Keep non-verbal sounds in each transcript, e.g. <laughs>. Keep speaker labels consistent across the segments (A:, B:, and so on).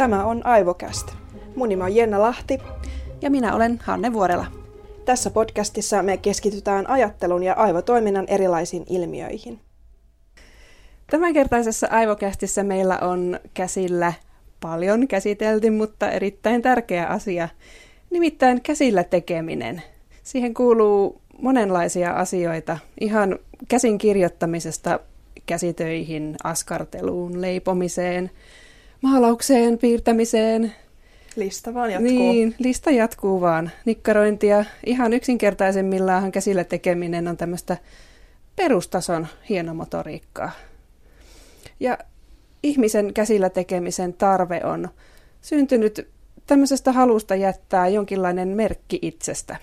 A: Tämä on Aivokäst. Mun nimi on Jenna Lahti.
B: Ja minä olen Hanne Vuorela.
A: Tässä podcastissa me keskitytään ajattelun ja aivotoiminnan erilaisiin ilmiöihin.
B: Tämänkertaisessa Aivokästissä meillä on käsillä paljon käsitelty, mutta erittäin tärkeä asia, nimittäin käsillä tekeminen. Siihen kuuluu monenlaisia asioita, ihan käsin kirjoittamisesta käsitöihin, askarteluun, leipomiseen, maalaukseen, piirtämiseen.
A: Lista vaan jatkuu.
B: Niin, lista jatkuu vaan. Nikkarointia, ihan yksinkertaisemmillaan käsillä tekeminen on tämmöistä perustason hienomotoriikkaa. Ja ihmisen käsillä tekemisen tarve on syntynyt tämmöisestä halusta jättää jonkinlainen merkki itsestä.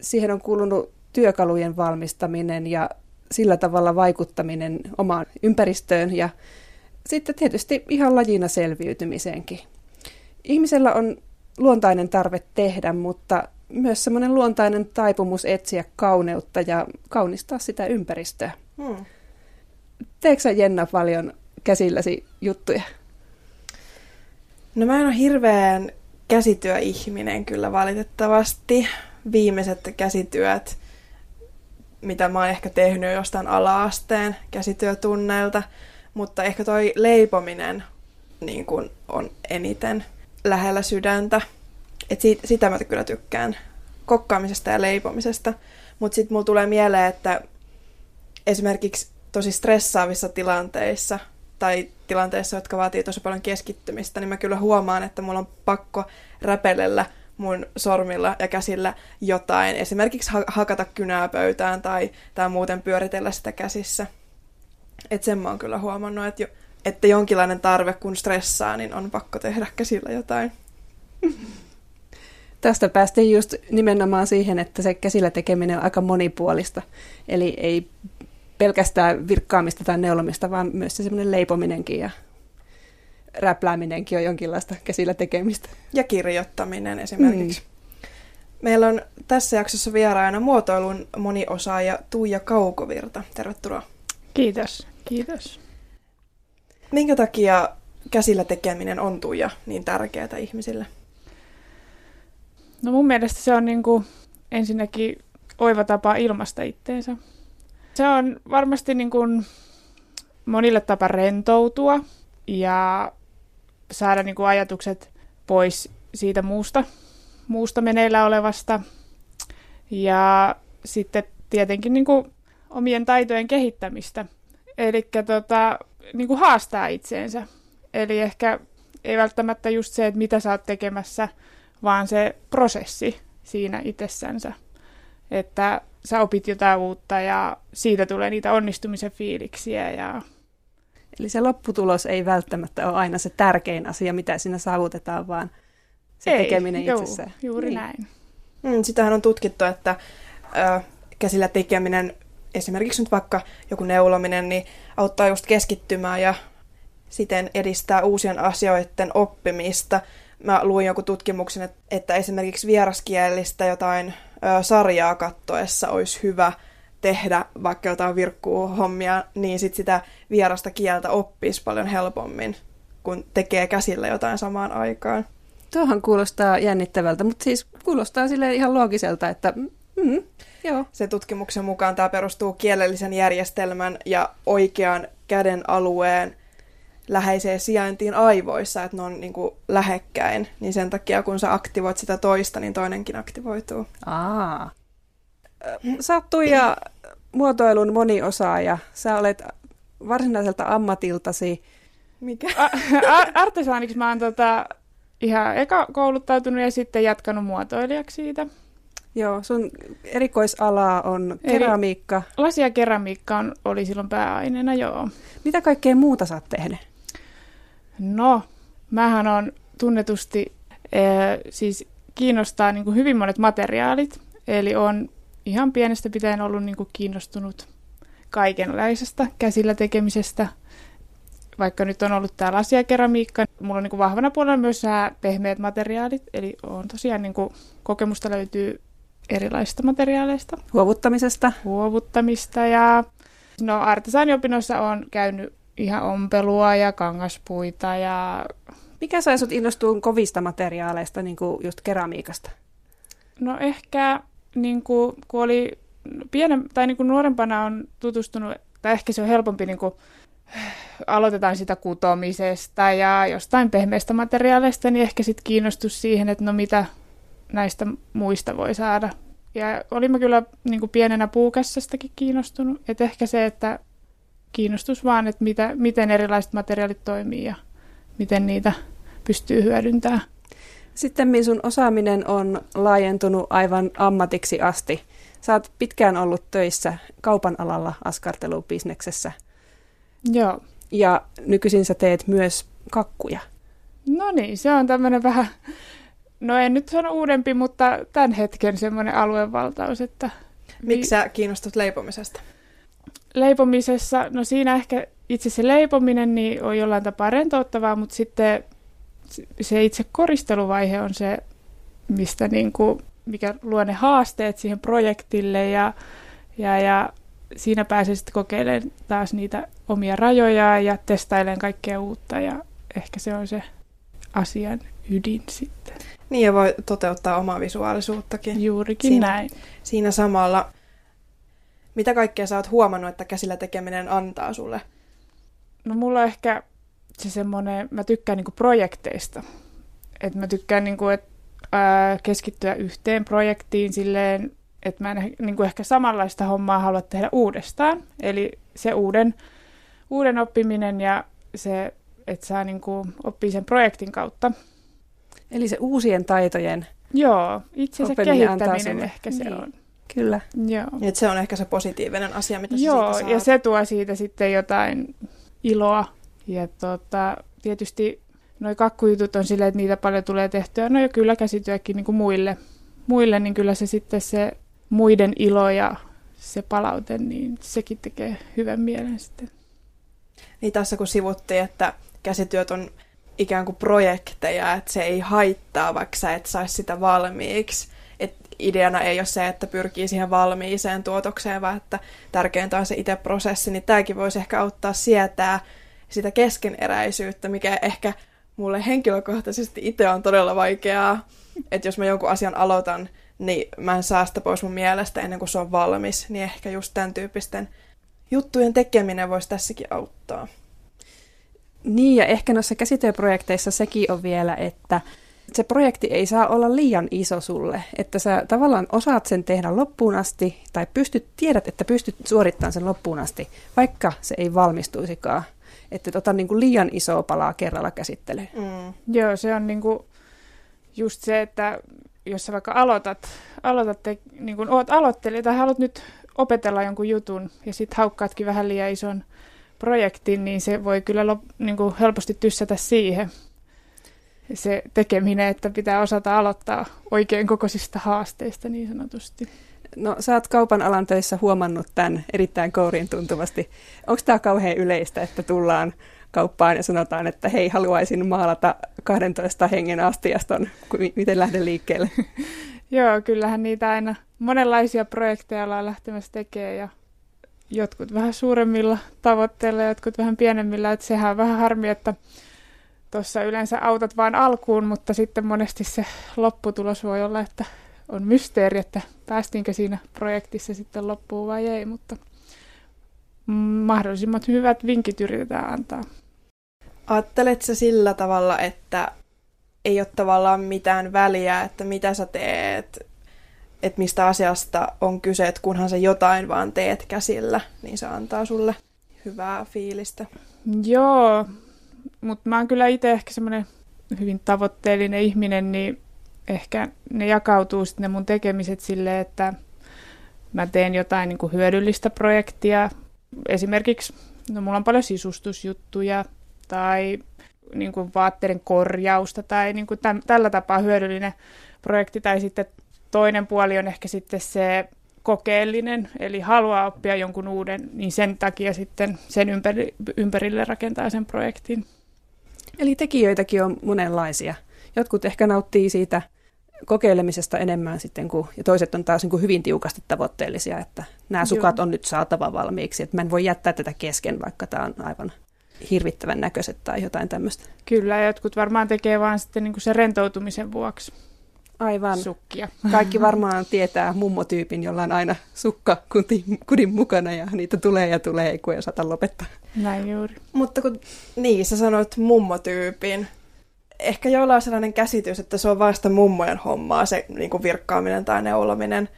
B: Siihen on kuulunut työkalujen valmistaminen ja sillä tavalla vaikuttaminen omaan ympäristöön ja sitten tietysti ihan lajina selviytymiseenkin. Ihmisellä on luontainen tarve tehdä, mutta myös semmoinen luontainen taipumus etsiä kauneutta ja kaunistaa sitä ympäristöä. Hmm. Teekö Jenna paljon käsilläsi juttuja?
A: No mä en ole hirveän käsityöihminen kyllä valitettavasti. Viimeiset käsityöt, mitä mä oon ehkä tehnyt jostain ala-asteen käsityötunneilta, mutta ehkä toi leipominen niin kun on eniten lähellä sydäntä. Et siitä, sitä mä kyllä tykkään kokkaamisesta ja leipomisesta. Mutta sitten mulla tulee mieleen, että esimerkiksi tosi stressaavissa tilanteissa tai tilanteissa, jotka vaatii tosi paljon keskittymistä, niin mä kyllä huomaan, että mulla on pakko räpelellä mun sormilla ja käsillä jotain. Esimerkiksi ha- hakata kynää pöytään tai, tai muuten pyöritellä sitä käsissä. Että sen mä oon kyllä huomannut, että, jo, että jonkinlainen tarve, kun stressaa, niin on pakko tehdä käsillä jotain. <laughs>
B: Tästä päästiin just nimenomaan siihen, että se käsillä tekeminen on aika monipuolista. Eli ei pelkästään virkkaamista tai neulomista, vaan myös se semmoinen leipominenkin ja räplääminenkin on jonkinlaista käsillä tekemistä.
A: Ja kirjoittaminen esimerkiksi. Mm. Meillä on tässä jaksossa vieraana muotoilun moniosaaja Tuija Kaukovirta. Tervetuloa.
C: Kiitos, kiitos.
A: Minkä takia käsillä tekeminen on Tuija niin tärkeää ihmisille?
C: No mun mielestä se on niin kuin ensinnäkin oiva tapa ilmasta itteensä. Se on varmasti niin kuin monille tapa rentoutua ja saada niin kuin ajatukset pois siitä muusta, muusta meneillä olevasta. Ja sitten tietenkin niin kuin omien taitojen kehittämistä. Eli tota, niin kuin haastaa itseensä. Eli ehkä ei välttämättä just se, että mitä sä oot tekemässä, vaan se prosessi siinä itsessänsä. Että sä opit jotain uutta ja siitä tulee niitä onnistumisen fiiliksiä. Ja...
B: Eli se lopputulos ei välttämättä ole aina se tärkein asia, mitä siinä saavutetaan, vaan se ei, tekeminen
C: juu,
B: itsessään.
C: juuri niin. näin.
A: Mm, sitähän on tutkittu, että ö, käsillä tekeminen, esimerkiksi nyt vaikka joku neulominen, niin auttaa just keskittymään ja siten edistää uusien asioiden oppimista. Mä luin joku tutkimuksen, että esimerkiksi vieraskielistä jotain sarjaa kattoessa olisi hyvä tehdä vaikka jotain hommia, niin sit sitä vierasta kieltä oppisi paljon helpommin, kun tekee käsillä jotain samaan aikaan.
B: Tuohan kuulostaa jännittävältä, mutta siis kuulostaa sille ihan loogiselta, että mm, joo.
A: Se tutkimuksen mukaan tämä perustuu kielellisen järjestelmän ja oikean käden alueen läheiseen sijaintiin aivoissa, että ne on niin kuin lähekkäin, niin sen takia kun sä aktivoit sitä toista, niin toinenkin aktivoituu.
B: Aa. Sä oot Tuija muotoilun moniosaaja. Sä olet varsinaiselta ammatiltasi...
C: Mikä? A- artesaaniksi mä oon tota, ihan eka kouluttautunut ja sitten jatkanut muotoilijaksi siitä.
B: Joo, sun erikoisala on keramiikka. Eli
C: lasi ja keramiikka on, oli silloin pääaineena, joo.
B: Mitä kaikkea muuta sä oot tehnyt?
C: No, mähän on tunnetusti, e, siis kiinnostaa niin kuin hyvin monet materiaalit, eli on ihan pienestä pitäen ollut niin kuin kiinnostunut kaikenlaisesta käsillä tekemisestä. Vaikka nyt on ollut tämä lasiakeramiikka, mulla on niin kuin vahvana puolella myös nämä pehmeät materiaalit, eli on tosiaan niin kuin, kokemusta löytyy erilaisista materiaaleista.
B: Huovuttamisesta?
C: Huovuttamista ja no artesaaniopinnoissa on käynyt ihan ompelua ja kangaspuita ja
B: Mikä sai sut innostuun kovista materiaaleista, niin kuin just keramiikasta?
C: No ehkä niin kuin, kun oli pienen, tai niin kuin nuorempana on tutustunut, tai ehkä se on helpompi niin kuin, aloitetaan sitä kutomisesta ja jostain pehmeistä materiaaleista, niin ehkä sitten kiinnostus siihen, että no mitä näistä muista voi saada. Ja olimme kyllä niin kuin pienenä puukässästäkin kiinnostunut. Että ehkä se, että kiinnostus vaan, että mitä, miten erilaiset materiaalit toimii ja miten niitä pystyy hyödyntämään.
B: Sitten sun osaaminen on laajentunut aivan ammatiksi asti. Oot pitkään ollut töissä kaupan alalla askartelubisneksessä.
C: Joo.
B: Ja nykyisin sä teet myös kakkuja.
C: No niin, se on tämmöinen vähän, no en nyt sano uudempi, mutta tämän hetken semmoinen aluevaltaus, että...
A: Miksi sä kiinnostut leipomisesta?
C: Leipomisessa, no siinä ehkä itse se leipominen niin on jollain tapaa rentouttavaa, mutta sitten se itse koristeluvaihe on se, mistä niin kuin, mikä luo ne haasteet siihen projektille ja, ja, ja siinä pääsee sitten kokeilemaan taas niitä omia rajoja ja testailemaan kaikkea uutta ja ehkä se on se asian ydin sitten.
A: Niin ja voi toteuttaa omaa visuaalisuuttakin.
C: Juurikin
A: siinä,
C: näin.
A: Siinä samalla. Mitä kaikkea sä oot huomannut, että käsillä tekeminen antaa sulle?
C: No mulla on ehkä se semmoinen, mä tykkään niinku projekteista. Että mä tykkään niinku, et, ää, keskittyä yhteen projektiin silleen, että mä en niinku ehkä samanlaista hommaa halua tehdä uudestaan. Eli se uuden, uuden oppiminen ja se, että saa niinku oppii sen projektin kautta.
B: Eli se uusien taitojen
C: Joo, itsensä kehittäminen ehkä se niin. on.
B: Kyllä.
C: Joo.
A: Niin, että se on ehkä se positiivinen asia, mitä
C: Joo,
A: siitä
C: ja se tuo siitä sitten jotain iloa. Ja tota, tietysti noi kakkujutut on silleen, että niitä paljon tulee tehtyä. No ja kyllä käsityökin niin kuin muille, muille, niin kyllä se sitten se muiden ilo ja se palaute, niin sekin tekee hyvän mielen sitten.
A: Niin tässä kun sivuttiin, että käsityöt on ikään kuin projekteja, että se ei haittaa, vaikka sä et saisi sitä valmiiksi. Et ideana ei ole se, että pyrkii siihen valmiiseen tuotokseen, vaan että tärkeintä on se itse prosessi, niin tämäkin voisi ehkä auttaa sietää sitä keskeneräisyyttä, mikä ehkä mulle henkilökohtaisesti itse on todella vaikeaa. Että jos mä jonkun asian aloitan, niin mä en saa sitä pois mun mielestä ennen kuin se on valmis. Niin ehkä just tämän tyyppisten juttujen tekeminen voisi tässäkin auttaa.
B: Niin, ja ehkä noissa käsityöprojekteissa sekin on vielä, että se projekti ei saa olla liian iso sulle, että sä tavallaan osaat sen tehdä loppuun asti, tai pystyt, tiedät, että pystyt suorittamaan sen loppuun asti, vaikka se ei valmistuisikaan. Että et ota niin kuin liian isoa palaa kerralla käsittelyyn.
C: Mm. Joo, se on niin kuin just se, että jos sä vaikka aloitat, aloitat te, niin kuin oot aloittelija tai haluat nyt opetella jonkun jutun ja sitten haukkaatkin vähän liian ison projektin, niin se voi kyllä lop, niin kuin helposti tyssätä siihen se tekeminen, että pitää osata aloittaa oikein kokoisista haasteista niin sanotusti.
B: No sä oot kaupan alan töissä huomannut tämän erittäin kouriin tuntuvasti. Onko tämä kauhean yleistä, että tullaan kauppaan ja sanotaan, että hei, haluaisin maalata 12 hengen astiaston, miten lähden liikkeelle? <laughs>
C: Joo, kyllähän niitä aina monenlaisia projekteja ollaan lähtemässä tekemään ja jotkut vähän suuremmilla tavoitteilla jotkut vähän pienemmillä. Että sehän on vähän harmi, että tuossa yleensä autat vain alkuun, mutta sitten monesti se lopputulos voi olla, että on mysteeri, että päästiinkö siinä projektissa sitten loppuun vai ei, mutta mahdollisimmat hyvät vinkit yritetään antaa.
A: Ajatteletko sillä tavalla, että ei ole tavallaan mitään väliä, että mitä sä teet, että mistä asiasta on kyse, että kunhan sä jotain vaan teet käsillä, niin se antaa sulle hyvää fiilistä.
C: Joo, mutta mä oon kyllä itse ehkä semmoinen hyvin tavoitteellinen ihminen, niin ehkä ne jakautuu sitten ne mun tekemiset silleen, että mä teen jotain niin kuin hyödyllistä projektia. Esimerkiksi, no mulla on paljon sisustusjuttuja tai niin kuin vaatteiden korjausta tai niin kuin täm, tällä tapaa hyödyllinen projekti. Tai sitten toinen puoli on ehkä sitten se kokeellinen, eli haluaa oppia jonkun uuden, niin sen takia sitten sen ympäri, ympärille rakentaa sen projektin.
B: Eli tekijöitäkin on monenlaisia. Jotkut ehkä nauttii siitä kokeilemisesta enemmän sitten, kuin, ja toiset on taas niin kuin hyvin tiukasti tavoitteellisia, että nämä sukat Joo. on nyt saatava valmiiksi, että mä en voi jättää tätä kesken, vaikka tämä on aivan hirvittävän näköiset tai jotain tämmöistä.
C: Kyllä, jotkut varmaan tekee vaan sitten niin kuin sen rentoutumisen vuoksi
B: Aivan.
C: sukkia.
B: Kaikki varmaan tietää mummotyypin, jolla on aina sukka kudin, mukana ja niitä tulee ja tulee, kun ei osata lopettaa.
C: Näin juuri.
A: Mutta kun, niin, sä sanoit mummotyypin. Ehkä jollain on sellainen käsitys, että se on vasta mummojen hommaa, se niin kuin virkkaaminen tai neulominen.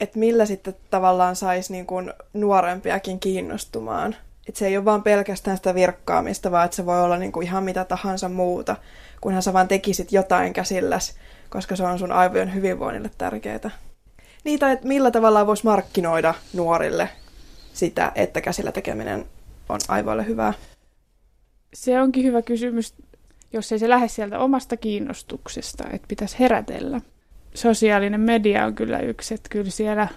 A: Että millä sitten tavallaan saisi niin kuin nuorempiakin kiinnostumaan. Että se ei ole vaan pelkästään sitä virkkaamista, vaan että se voi olla niin kuin ihan mitä tahansa muuta, kunhan sä vaan tekisit jotain käsilläs, koska se on sun aivojen hyvinvoinnille tärkeää. Tai että millä tavalla voisi markkinoida nuorille sitä, että käsillä tekeminen on aivoille hyvää.
C: Se onkin hyvä kysymys, jos ei se lähde sieltä omasta kiinnostuksesta, että pitäisi herätellä. Sosiaalinen media on kyllä yksi, että kyllä siellä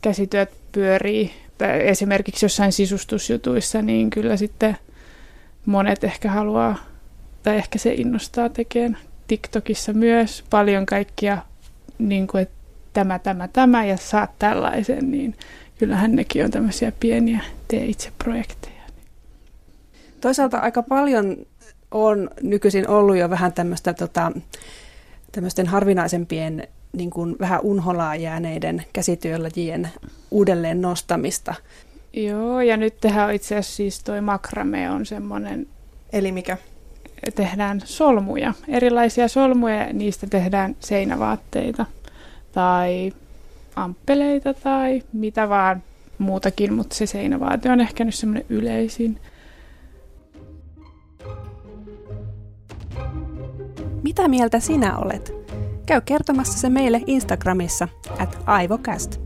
C: käsityöt pyörii. Esimerkiksi jossain sisustusjutuissa, niin kyllä sitten monet ehkä haluaa, tai ehkä se innostaa tekemään TikTokissa myös paljon kaikkia, niin kuin, että tämä, tämä, tämä ja saat tällaisen, niin kyllähän nekin on tämmöisiä pieniä tee itse projekteja.
B: Toisaalta aika paljon on nykyisin ollut jo vähän tämmöistä tota, tämmöisten harvinaisempien niin kuin vähän unholaa jääneiden käsityölajien uudelleen nostamista.
C: Joo, ja nyt tehdään itse asiassa siis toi makrame on semmoinen,
A: Eli mikä?
C: tehdään solmuja, erilaisia solmuja, ja niistä tehdään seinävaatteita tai amppeleita tai mitä vaan muutakin, mutta se seinävaate on ehkä nyt semmoinen yleisin.
B: Mitä mieltä sinä olet? Käy kertomassa se meille Instagramissa at aivocast.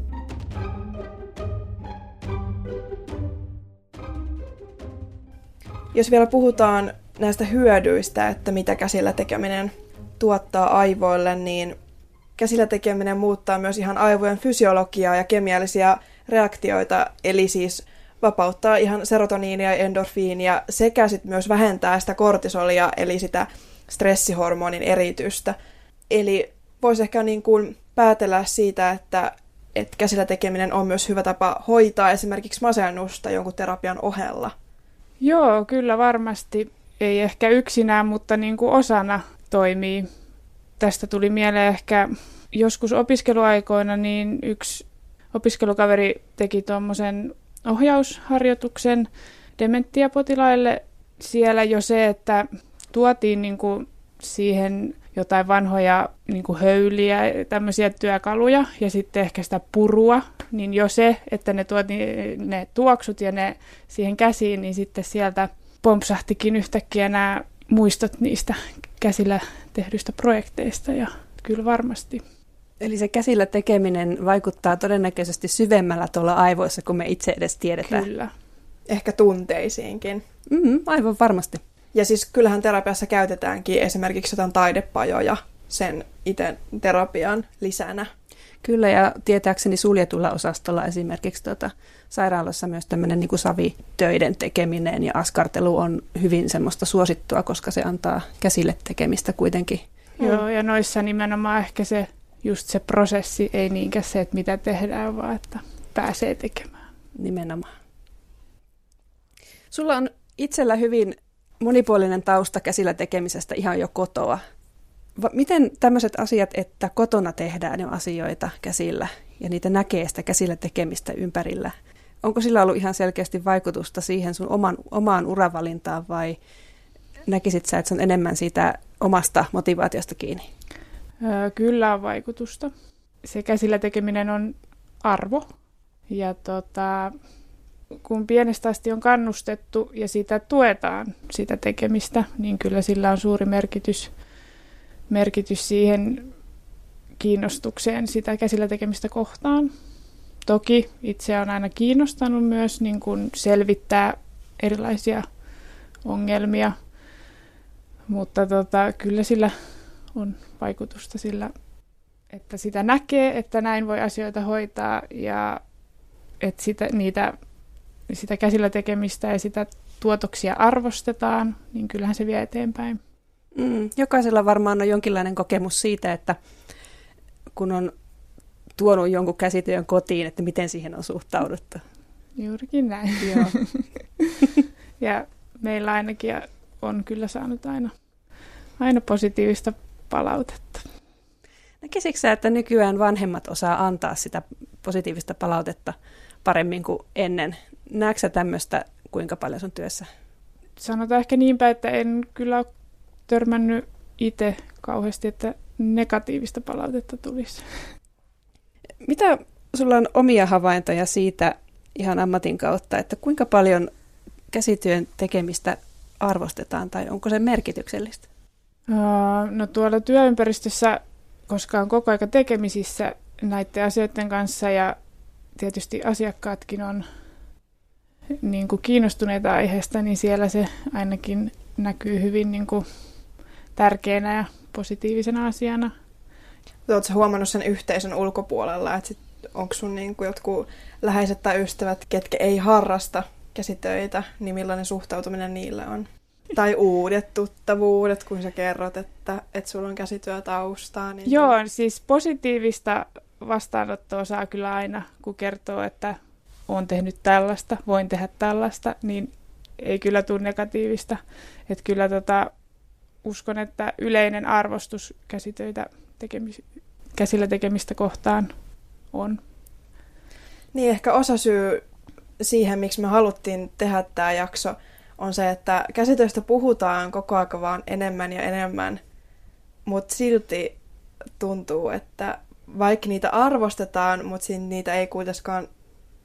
A: Jos vielä puhutaan näistä hyödyistä, että mitä käsillä tekeminen tuottaa aivoille, niin käsillä tekeminen muuttaa myös ihan aivojen fysiologiaa ja kemiallisia reaktioita, eli siis vapauttaa ihan serotoniinia ja endorfiinia sekä sit myös vähentää sitä kortisolia, eli sitä stressihormonin eritystä. Eli voisi ehkä niin kuin päätellä siitä, että, että käsillä tekeminen on myös hyvä tapa hoitaa esimerkiksi masennusta jonkun terapian ohella.
C: Joo, kyllä varmasti. Ei ehkä yksinään, mutta niin kuin osana toimii. Tästä tuli mieleen ehkä joskus opiskeluaikoina, niin yksi opiskelukaveri teki tuommoisen ohjausharjoituksen dementiapotilaille. Siellä jo se, että tuotiin niin kuin siihen jotain vanhoja niin kuin höyliä, tämmöisiä työkaluja ja sitten ehkä sitä purua, niin jo se, että ne tuotiin ne tuoksut ja ne siihen käsiin, niin sitten sieltä pompsahtikin yhtäkkiä nämä muistot niistä käsillä tehdyistä projekteista ja kyllä varmasti.
B: Eli se käsillä tekeminen vaikuttaa todennäköisesti syvemmällä tuolla aivoissa, kun me itse edes tiedetään.
C: Kyllä.
A: Ehkä tunteisiinkin.
B: Mm, aivan varmasti.
A: Ja siis kyllähän terapiassa käytetäänkin esimerkiksi jotain taidepajoja sen itse terapian lisänä.
B: Kyllä, ja tietääkseni suljetulla osastolla esimerkiksi tuota, sairaalassa myös tämmöinen niin savitöiden tekeminen ja askartelu on hyvin semmoista suosittua, koska se antaa käsille tekemistä kuitenkin.
C: Joo, ja noissa nimenomaan ehkä se just se prosessi, ei niinkään se, että mitä tehdään, vaan että pääsee tekemään.
B: Nimenomaan. Sulla on itsellä hyvin monipuolinen tausta käsillä tekemisestä ihan jo kotoa. Miten tämmöiset asiat, että kotona tehdään jo asioita käsillä ja niitä näkee sitä käsillä tekemistä ympärillä, onko sillä ollut ihan selkeästi vaikutusta siihen sun oman, omaan uravalintaan vai näkisit sä, että se on enemmän siitä omasta motivaatiosta kiinni?
C: Kyllä on vaikutusta. Se käsillä tekeminen on arvo. Ja tota, kun pienestä asti on kannustettu ja sitä tuetaan, sitä tekemistä, niin kyllä sillä on suuri merkitys, merkitys siihen kiinnostukseen sitä käsillä tekemistä kohtaan. Toki itse on aina kiinnostanut myös niin kuin selvittää erilaisia ongelmia, mutta tota, kyllä sillä on vaikutusta sillä, että sitä näkee, että näin voi asioita hoitaa ja että sitä, niitä, sitä käsillä tekemistä ja sitä tuotoksia arvostetaan, niin kyllähän se vie eteenpäin.
B: Mm, jokaisella varmaan on jonkinlainen kokemus siitä, että kun on tuonut jonkun käsityön kotiin, että miten siihen on suhtauduttu.
C: Juurikin näin.
B: Joo. <laughs>
C: ja meillä ainakin on kyllä saanut aina, aina positiivista palautetta.
B: Näkisikö sä, että nykyään vanhemmat osaa antaa sitä positiivista palautetta paremmin kuin ennen? Näetkö tämmöistä kuinka paljon sun työssä?
C: Sanotaan ehkä niinpä, että en kyllä ole törmännyt itse kauheasti, että negatiivista palautetta tulisi.
B: Mitä sulla on omia havaintoja siitä ihan ammatin kautta, että kuinka paljon käsityön tekemistä arvostetaan tai onko se merkityksellistä?
C: No tuolla työympäristössä, koska on koko aika tekemisissä näiden asioiden kanssa ja tietysti asiakkaatkin on niin kuin kiinnostuneita aiheesta, niin siellä se ainakin näkyy hyvin niin kuin tärkeänä ja positiivisena asiana.
A: Oletko huomannut sen yhteisön ulkopuolella, että sit onko sun niin kuin jotkut läheiset tai ystävät, ketkä ei harrasta käsitöitä, niin millainen suhtautuminen niille on? Tai uudet tuttavuudet, kun sä kerrot, että, että sulla on käsityötaustaa. Niin
C: Joo, siis positiivista vastaanottoa saa kyllä aina, kun kertoo, että olen tehnyt tällaista, voin tehdä tällaista, niin ei kyllä tule negatiivista. Että kyllä tota, uskon, että yleinen arvostus käsitöitä tekemis, käsillä tekemistä kohtaan on.
A: Niin, ehkä osa syy siihen, miksi me haluttiin tehdä tämä jakso, on se, että käsitöistä puhutaan koko ajan vaan enemmän ja enemmän, mutta silti tuntuu, että vaikka niitä arvostetaan, mutta niitä ei kuitenkaan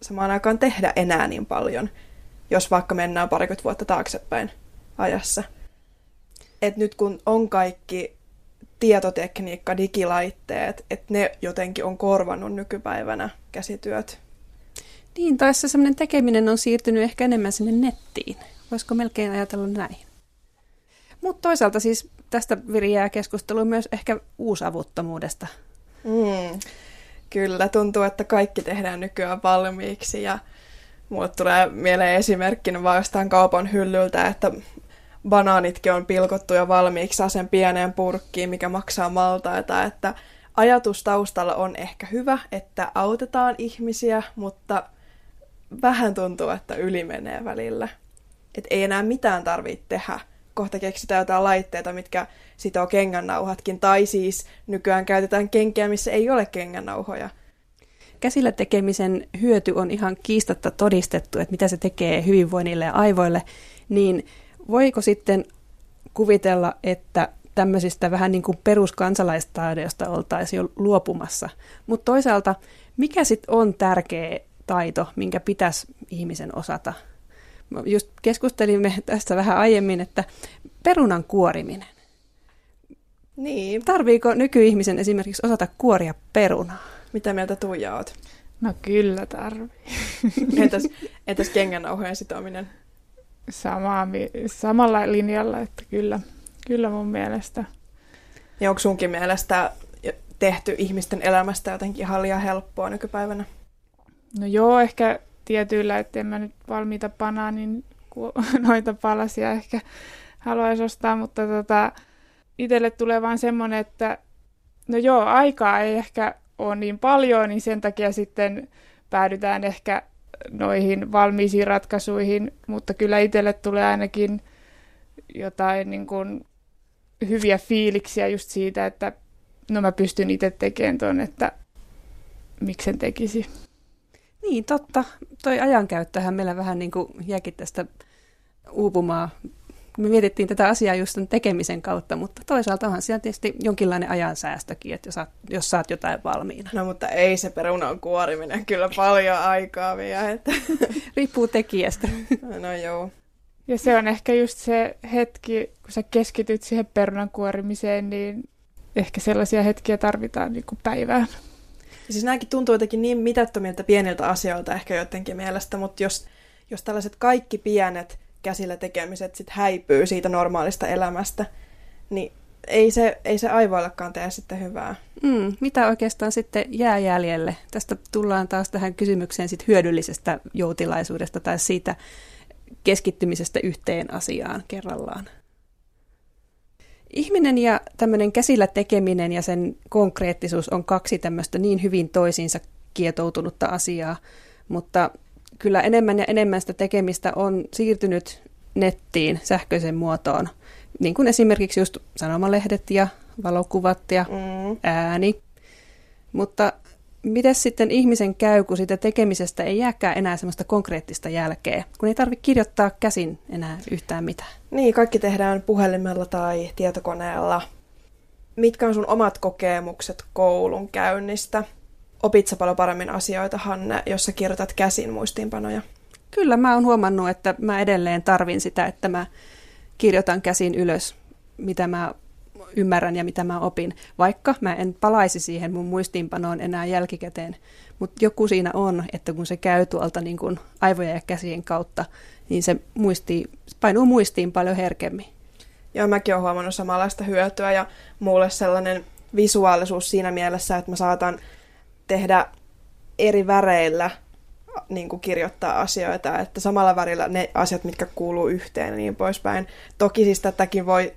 A: samaan aikaan tehdä enää niin paljon, jos vaikka mennään parikymmentä vuotta taaksepäin ajassa. Et nyt kun on kaikki tietotekniikka, digilaitteet, että ne jotenkin on korvannut nykypäivänä käsityöt.
B: Niin, tai se semmoinen tekeminen on siirtynyt ehkä enemmän sinne nettiin. Voisiko melkein ajatella näin? Mutta toisaalta siis tästä viriää keskustelu myös ehkä uusavuttomuudesta.
A: Mm, kyllä, tuntuu, että kaikki tehdään nykyään valmiiksi ja mulle tulee mieleen esimerkkinä vastaan kaupan hyllyltä, että banaanitkin on pilkottu jo valmiiksi sen pieneen purkkiin, mikä maksaa maltaita, että ajatus taustalla on ehkä hyvä, että autetaan ihmisiä, mutta vähän tuntuu, että yli menee välillä. Että ei enää mitään tarvitse tehdä. Kohta keksitään jotain laitteita, mitkä sitoo kengännauhatkin, tai siis nykyään käytetään kenkiä, missä ei ole kengännauhoja.
B: Käsillä tekemisen hyöty on ihan kiistatta todistettu, että mitä se tekee hyvinvoinnille ja aivoille, niin voiko sitten kuvitella, että tämmöisistä vähän niin kuin peruskansalaistaidioista oltaisiin jo luopumassa. Mutta toisaalta, mikä sitten on tärkeä taito, minkä pitäisi ihmisen osata? Just keskustelimme tästä vähän aiemmin, että perunan kuoriminen.
A: Niin.
B: Tarviiko nykyihmisen esimerkiksi osata kuoria perunaa?
A: Mitä mieltä Tuija oot?
C: No kyllä tarvii. <laughs>
A: entäs, entäs kengänauhojen sitominen?
C: Samaa, samalla linjalla, että kyllä, kyllä mun mielestä.
A: Ja onko sunkin mielestä tehty ihmisten elämästä jotenkin ihan liian helppoa nykypäivänä?
C: No joo, ehkä tietyillä, että en mä nyt valmiita panaa, niin <laughs> noita palasia ehkä haluaisi ostaa, mutta tota, itselle tulee vaan semmoinen, että no joo, aikaa ei ehkä ole niin paljon, niin sen takia sitten päädytään ehkä noihin valmiisiin ratkaisuihin, mutta kyllä itselle tulee ainakin jotain niin kuin hyviä fiiliksiä just siitä, että no mä pystyn itse tekemään tuon, että miksen tekisi.
B: Niin, totta. Toi ajankäyttöhän meillä vähän niin kuin jäkin tästä uupumaan. Me mietittiin tätä asiaa just sen tekemisen kautta, mutta toisaalta onhan siellä tietysti jonkinlainen ajansäästökin, että jos saat, jos saat jotain valmiina.
A: No mutta ei se perunan kuoriminen kyllä paljon aikaa vie. Että... <laughs>
B: Riippuu tekijästä. <laughs>
A: No joo.
C: Ja se on ehkä just se hetki, kun sä keskityt siihen perunan kuorimiseen, niin ehkä sellaisia hetkiä tarvitaan niin kuin päivään.
A: Siis nämäkin tuntuu jotenkin niin mitättömiltä pieniltä asioilta ehkä jotenkin mielestä, mutta jos, jos tällaiset kaikki pienet käsillä tekemiset sit häipyy siitä normaalista elämästä, niin ei se, ei se aivoillekaan tee sitten hyvää.
B: Mm, mitä oikeastaan sitten jää jäljelle? Tästä tullaan taas tähän kysymykseen sit hyödyllisestä joutilaisuudesta tai siitä keskittymisestä yhteen asiaan kerrallaan. Ihminen ja tämmöinen käsillä tekeminen ja sen konkreettisuus on kaksi tämmöistä niin hyvin toisiinsa kietoutunutta asiaa, mutta kyllä enemmän ja enemmän sitä tekemistä on siirtynyt nettiin, sähköisen muotoon, niin kuin esimerkiksi just sanomalehdet ja valokuvat ja mm. ääni. Mutta miten sitten ihmisen käy, kun sitä tekemisestä ei jääkään enää semmoista konkreettista jälkeä, kun ei tarvitse kirjoittaa käsin enää yhtään mitään?
A: Niin, kaikki tehdään puhelimella tai tietokoneella. Mitkä on sun omat kokemukset koulun käynnistä? Opit paljon paremmin asioita, Hanne, jos sä kirjoitat käsin muistiinpanoja?
B: Kyllä, mä oon huomannut, että mä edelleen tarvin sitä, että mä kirjoitan käsin ylös, mitä mä ymmärrän ja mitä mä opin, vaikka mä en palaisi siihen mun muistiinpanoon enää jälkikäteen. Mutta joku siinä on, että kun se käy tuolta niin kun aivojen ja käsien kautta, niin se muisti, painuu muistiin paljon herkemmin.
A: Joo, mäkin olen huomannut samanlaista hyötyä ja mulle sellainen visuaalisuus siinä mielessä, että mä saatan tehdä eri väreillä niin kuin kirjoittaa asioita, että samalla värillä ne asiat, mitkä kuuluu yhteen ja niin poispäin. Toki siis tätäkin voi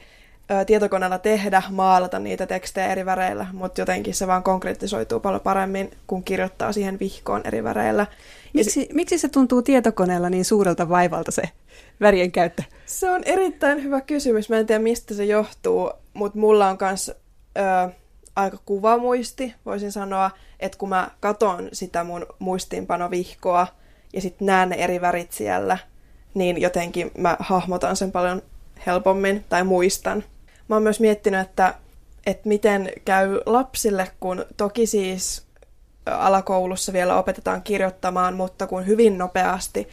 A: tietokoneella tehdä, maalata niitä tekstejä eri väreillä, mutta jotenkin se vaan konkretisoituu paljon paremmin, kun kirjoittaa siihen vihkoon eri väreillä.
B: Miksi, se, miksi se tuntuu tietokoneella niin suurelta vaivalta se värien käyttö?
A: Se on erittäin hyvä kysymys. Mä en tiedä, mistä se johtuu, mutta mulla on myös aika kuvamuisti, voisin sanoa, että kun mä katon sitä mun muistiinpanovihkoa ja sitten näen ne eri värit siellä, niin jotenkin mä hahmotan sen paljon helpommin tai muistan mä oon myös miettinyt, että, että miten käy lapsille, kun toki siis alakoulussa vielä opetetaan kirjoittamaan, mutta kun hyvin nopeasti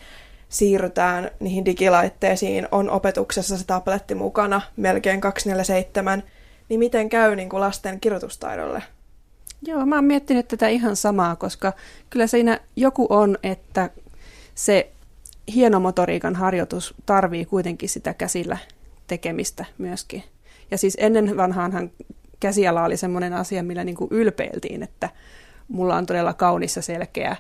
A: siirrytään niihin digilaitteisiin, on opetuksessa se tabletti mukana melkein 247, niin miten käy niin kuin lasten kirjoitustaidolle?
B: Joo, mä oon miettinyt tätä ihan samaa, koska kyllä siinä joku on, että se hienomotoriikan harjoitus tarvii kuitenkin sitä käsillä tekemistä myöskin. Ja siis ennen vanhaanhan käsiala oli semmoinen asia, millä niin kuin ylpeiltiin, että mulla on todella kaunis ja selkeä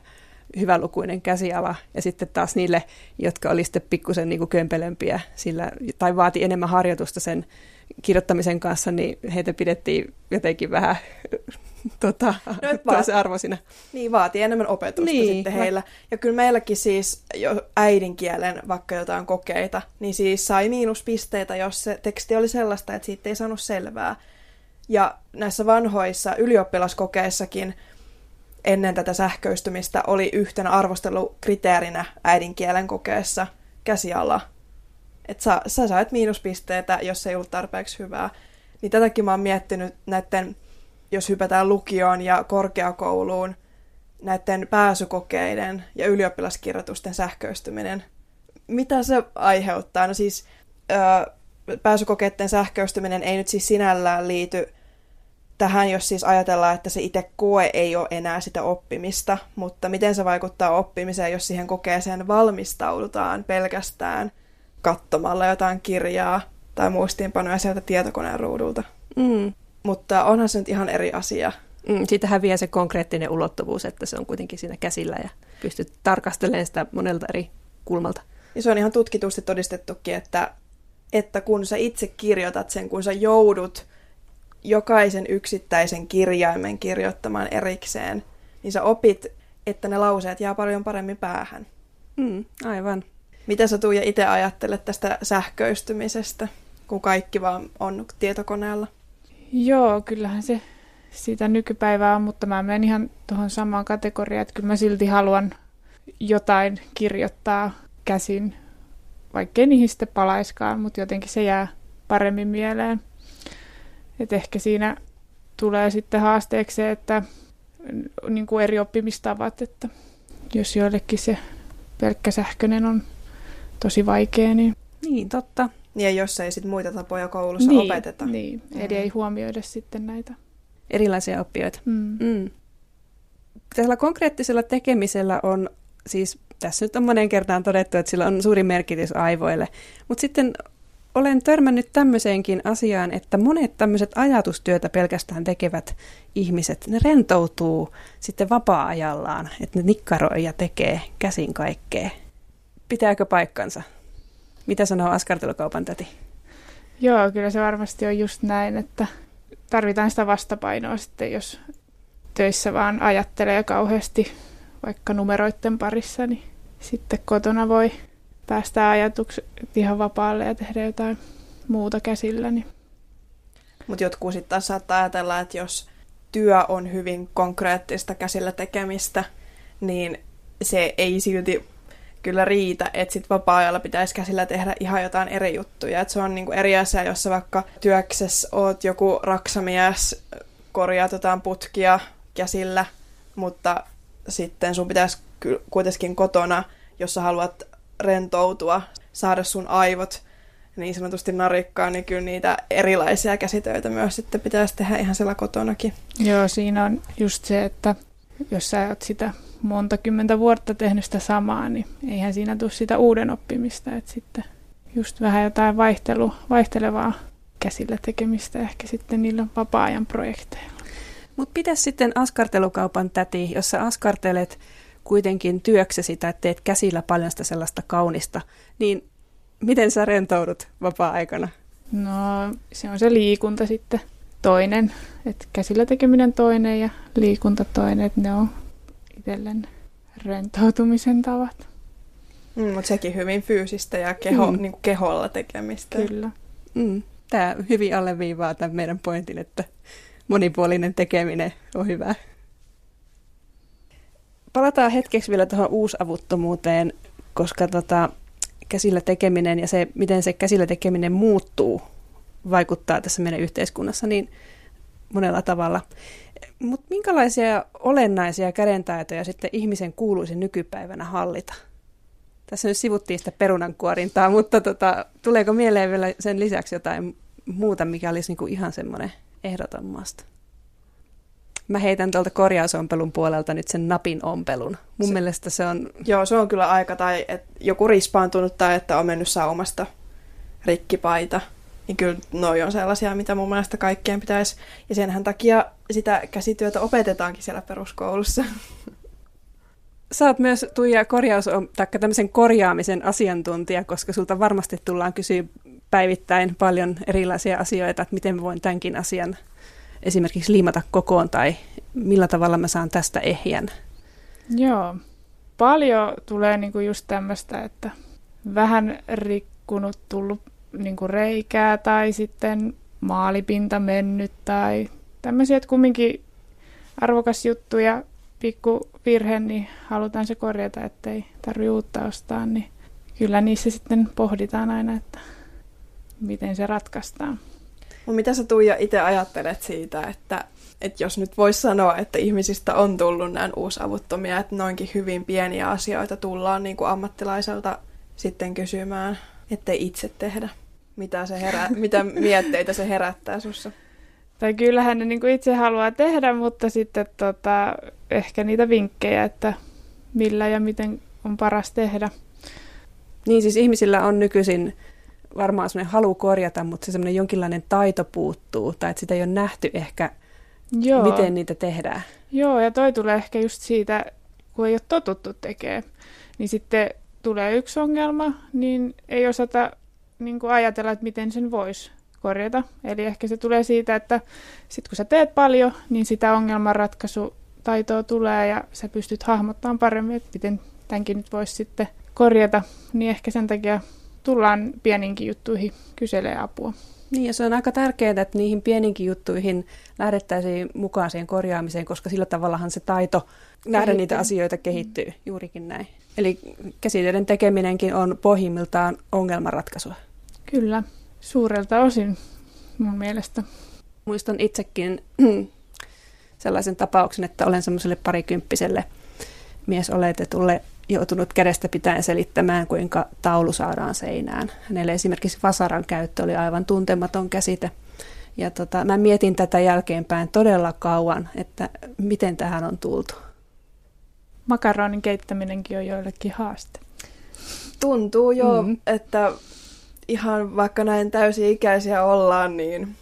B: hyvälukuinen käsiala, ja sitten taas niille, jotka oli sitten pikkusen niin kömpelempiä sillä, tai vaati enemmän harjoitusta sen kirjoittamisen kanssa, niin heitä pidettiin jotenkin vähän <laughs> tota, no, toisen arvoisina.
A: Niin, vaatii enemmän opetusta niin, sitten heillä. Ja kyllä meilläkin siis jo äidinkielen vaikka jotain kokeita, niin siis sai miinuspisteitä, jos se teksti oli sellaista, että siitä ei saanut selvää. Ja näissä vanhoissa ylioppilaskokeissakin ennen tätä sähköistymistä oli yhtenä arvostelukriteerinä äidinkielen kokeessa käsiala. Että sä, sä sait miinuspisteitä, jos ei ollut tarpeeksi hyvää. Niin tätäkin mä oon miettinyt näiden jos hypätään lukioon ja korkeakouluun, näiden pääsykokeiden ja ylioppilaskirjoitusten sähköistyminen. Mitä se aiheuttaa? No siis ö, pääsykokeiden sähköistyminen ei nyt siis sinällään liity tähän, jos siis ajatellaan, että se itse koe ei ole enää sitä oppimista, mutta miten se vaikuttaa oppimiseen, jos siihen kokeeseen valmistaudutaan pelkästään katsomalla jotain kirjaa tai muistiinpanoja sieltä tietokoneen ruudulta? Mm. Mutta onhan se nyt ihan eri asia.
B: Mm, siitä häviää se konkreettinen ulottuvuus, että se on kuitenkin siinä käsillä ja pystyt tarkastelemaan sitä monelta eri kulmalta.
A: Ja se on ihan tutkitusti todistettukin, että, että kun sä itse kirjoitat sen, kun sä joudut jokaisen yksittäisen kirjaimen kirjoittamaan erikseen, niin sä opit, että ne lauseet jää paljon paremmin päähän.
B: Mm, aivan.
A: Mitä sä Tuija itse ajattelet tästä sähköistymisestä, kun kaikki vaan on tietokoneella?
C: Joo, kyllähän se sitä nykypäivää on, mutta mä menen ihan tuohon samaan kategoriaan, että kyllä mä silti haluan jotain kirjoittaa käsin, vaikkei niihin sitten palaiskaan, mutta jotenkin se jää paremmin mieleen. Et ehkä siinä tulee sitten haasteeksi se, että niin kuin eri oppimistavat, että jos joillekin se pelkkä sähköinen on tosi vaikea, niin...
B: Niin, totta.
A: Ja jos ei sitten muita tapoja koulussa niin, opeteta.
C: Niin, eli mm. ei huomioida sitten näitä.
B: Erilaisia oppijoita. Mm. Mm. Tällä konkreettisella tekemisellä on siis, tässä nyt on monen kertaan todettu, että sillä on suuri merkitys aivoille. Mutta sitten olen törmännyt tämmöiseenkin asiaan, että monet tämmöiset ajatustyötä pelkästään tekevät ihmiset, ne rentoutuu sitten vapaa-ajallaan, että ne nikkaroi ja tekee käsin kaikkea. Pitääkö paikkansa? Mitä sanoo askartelukaupan täti?
C: Joo, kyllä se varmasti on just näin, että tarvitaan sitä vastapainoa sitten, jos töissä vaan ajattelee kauheasti vaikka numeroiden parissa, niin sitten kotona voi päästää ajatukset ihan vapaalle ja tehdä jotain muuta käsillä. Niin.
A: Mutta jotkut sitten taas saattaa ajatella, että jos työ on hyvin konkreettista käsillä tekemistä, niin se ei silti kyllä riitä, että sit vapaa-ajalla pitäisi käsillä tehdä ihan jotain eri juttuja. Et se on niinku eri asia, jos sä vaikka työksessä oot joku raksamies, korjaat jotain putkia käsillä, mutta sitten sun pitäisi kuitenkin kotona, jos sä haluat rentoutua, saada sun aivot niin sanotusti narikkaa, niin kyllä niitä erilaisia käsitöitä myös sitten pitäisi tehdä ihan siellä kotonakin.
C: Joo, siinä on just se, että jos sä oot sitä monta kymmentä vuotta tehnyt sitä samaa, niin eihän siinä tule sitä uuden oppimista, että sitten just vähän jotain vaihtelu, vaihtelevaa käsillä tekemistä ehkä sitten niillä vapaa-ajan projekteilla.
B: Mutta pitäisi sitten askartelukaupan täti, jos sä askartelet kuitenkin työksesi tai teet käsillä paljon sitä sellaista kaunista, niin miten sä rentoudut vapaa-aikana?
C: No se on se liikunta sitten toinen, että käsillä tekeminen toinen ja liikunta toinen, että ne on itsellen rentoutumisen tavat.
A: Mm, mutta sekin hyvin fyysistä ja keho, mm. niin kuin keholla tekemistä.
C: Kyllä.
B: Mm. Tämä hyvin alleviivaa tämän meidän pointin, että monipuolinen tekeminen on hyvä. Palataan hetkeksi vielä tuohon uusavuttomuuteen, koska tota, käsillä tekeminen ja se, miten se käsillä tekeminen muuttuu, vaikuttaa tässä meidän yhteiskunnassa niin monella tavalla. Mutta minkälaisia olennaisia kädentaitoja sitten ihmisen kuuluisi nykypäivänä hallita? Tässä nyt sivuttiin sitä perunankuorintaa, mutta tota, tuleeko mieleen vielä sen lisäksi jotain muuta, mikä olisi niinku ihan semmoinen ehdoton? Mä heitän tuolta korjausompelun puolelta nyt sen napin ompelun. Mun se, mielestä se on...
A: Joo, se on kyllä aika, tai että joku rispaantunut tai että on mennyt saumasta rikkipaita – niin kyllä noi on sellaisia, mitä mun mielestä kaikkien pitäisi. Ja senhän takia sitä käsityötä opetetaankin siellä peruskoulussa.
B: Sä oot myös Tuija korjaus, tai tämmöisen korjaamisen asiantuntija, koska sulta varmasti tullaan kysyä päivittäin paljon erilaisia asioita, että miten voin tämänkin asian esimerkiksi liimata kokoon tai millä tavalla mä saan tästä ehjän.
C: Joo, paljon tulee niinku just tämmöistä, että vähän rikkunut tullut niin kuin reikää tai sitten maalipinta mennyt tai tämmöisiä, että kumminkin arvokas juttu ja pikku virhe, niin halutaan se korjata, ettei tarvitse uutta ostaa, niin kyllä niissä sitten pohditaan aina, että miten se ratkaistaan.
A: No mitä sä Tuija itse ajattelet siitä, että, että jos nyt voisi sanoa, että ihmisistä on tullut näin uusavuttomia, että noinkin hyvin pieniä asioita tullaan niin kuin ammattilaiselta sitten kysymään, ettei itse tehdä? Mitä, se herä, mitä mietteitä se herättää sussa?
C: Tai kyllähän ne niin kuin itse haluaa tehdä, mutta sitten tota, ehkä niitä vinkkejä, että millä ja miten on paras tehdä.
B: Niin siis ihmisillä on nykyisin varmaan sellainen halu korjata, mutta se semmoinen jonkinlainen taito puuttuu, tai että sitä ei ole nähty ehkä, Joo. miten niitä tehdään.
C: Joo, ja toi tulee ehkä just siitä, kun ei ole totuttu tekemään. Niin sitten tulee yksi ongelma, niin ei osata niin kuin ajatella, että miten sen voisi korjata. Eli ehkä se tulee siitä, että sit kun sä teet paljon, niin sitä ongelmanratkaisutaitoa tulee ja sä pystyt hahmottamaan paremmin, että miten tämänkin nyt voisi sitten korjata. Niin ehkä sen takia tullaan pieninkin juttuihin kyselee apua.
B: Niin, ja se on aika tärkeää, että niihin pieninkin juttuihin lähdettäisiin mukaan siihen korjaamiseen, koska sillä tavallahan se taito nähdä Kehittyy. niitä asioita kehittyy, juurikin näin. Eli käsitteiden tekeminenkin on pohjimmiltaan ongelmanratkaisua.
C: Kyllä, suurelta osin mun mielestä.
B: Muistan itsekin <clears throat> sellaisen tapauksen, että olen semmoiselle parikymppiselle miesoletetulle joutunut kädestä pitäen selittämään, kuinka taulu saadaan seinään. Hänelle esimerkiksi vasaran käyttö oli aivan tuntematon käsite. Ja tota, mä mietin tätä jälkeenpäin todella kauan, että miten tähän on tultu.
C: Makaronin keittäminenkin on joillekin haaste.
A: Tuntuu jo, mm. että ihan vaikka näin täysi-ikäisiä ollaan, niin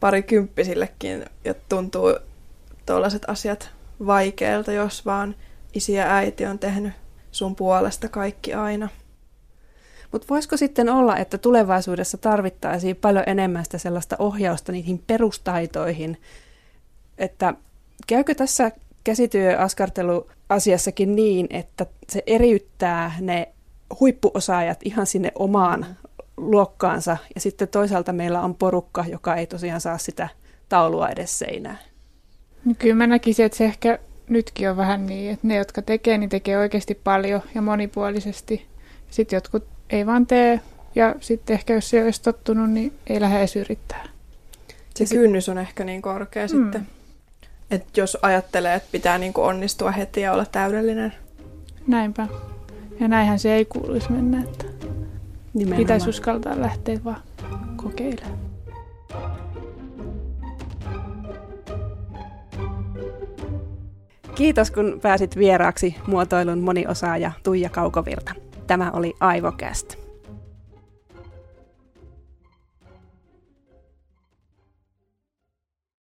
A: parikymppisillekin ja tuntuu tuollaiset asiat vaikealta, jos vaan isi ja äiti on tehnyt sun puolesta kaikki aina.
B: Mutta voisiko sitten olla, että tulevaisuudessa tarvittaisiin paljon enemmän sitä sellaista ohjausta niihin perustaitoihin, että käykö tässä käsityöaskarteluasiassakin niin, että se eriyttää ne huippuosaajat ihan sinne omaan luokkaansa ja sitten toisaalta meillä on porukka, joka ei tosiaan saa sitä taulua edes seinään.
C: No kyllä mä näkisin, että se ehkä nytkin on vähän niin, että ne, jotka tekee, niin tekee oikeasti paljon ja monipuolisesti. Sitten jotkut ei vaan tee ja sitten ehkä jos se ei olisi tottunut, niin ei lähde edes yrittää.
A: Se kynnys on ehkä niin korkea mm. sitten. Että jos ajattelee, että pitää niin onnistua heti ja olla täydellinen.
C: Näinpä. Ja näinhän se ei kuuluisi mennä, että Nimenomaan. pitäisi uskaltaa lähteä vaan kokeilemaan.
B: Kiitos kun pääsit vieraaksi muotoilun moniosaaja Tuija Kaukovirta. Tämä oli Aivocast.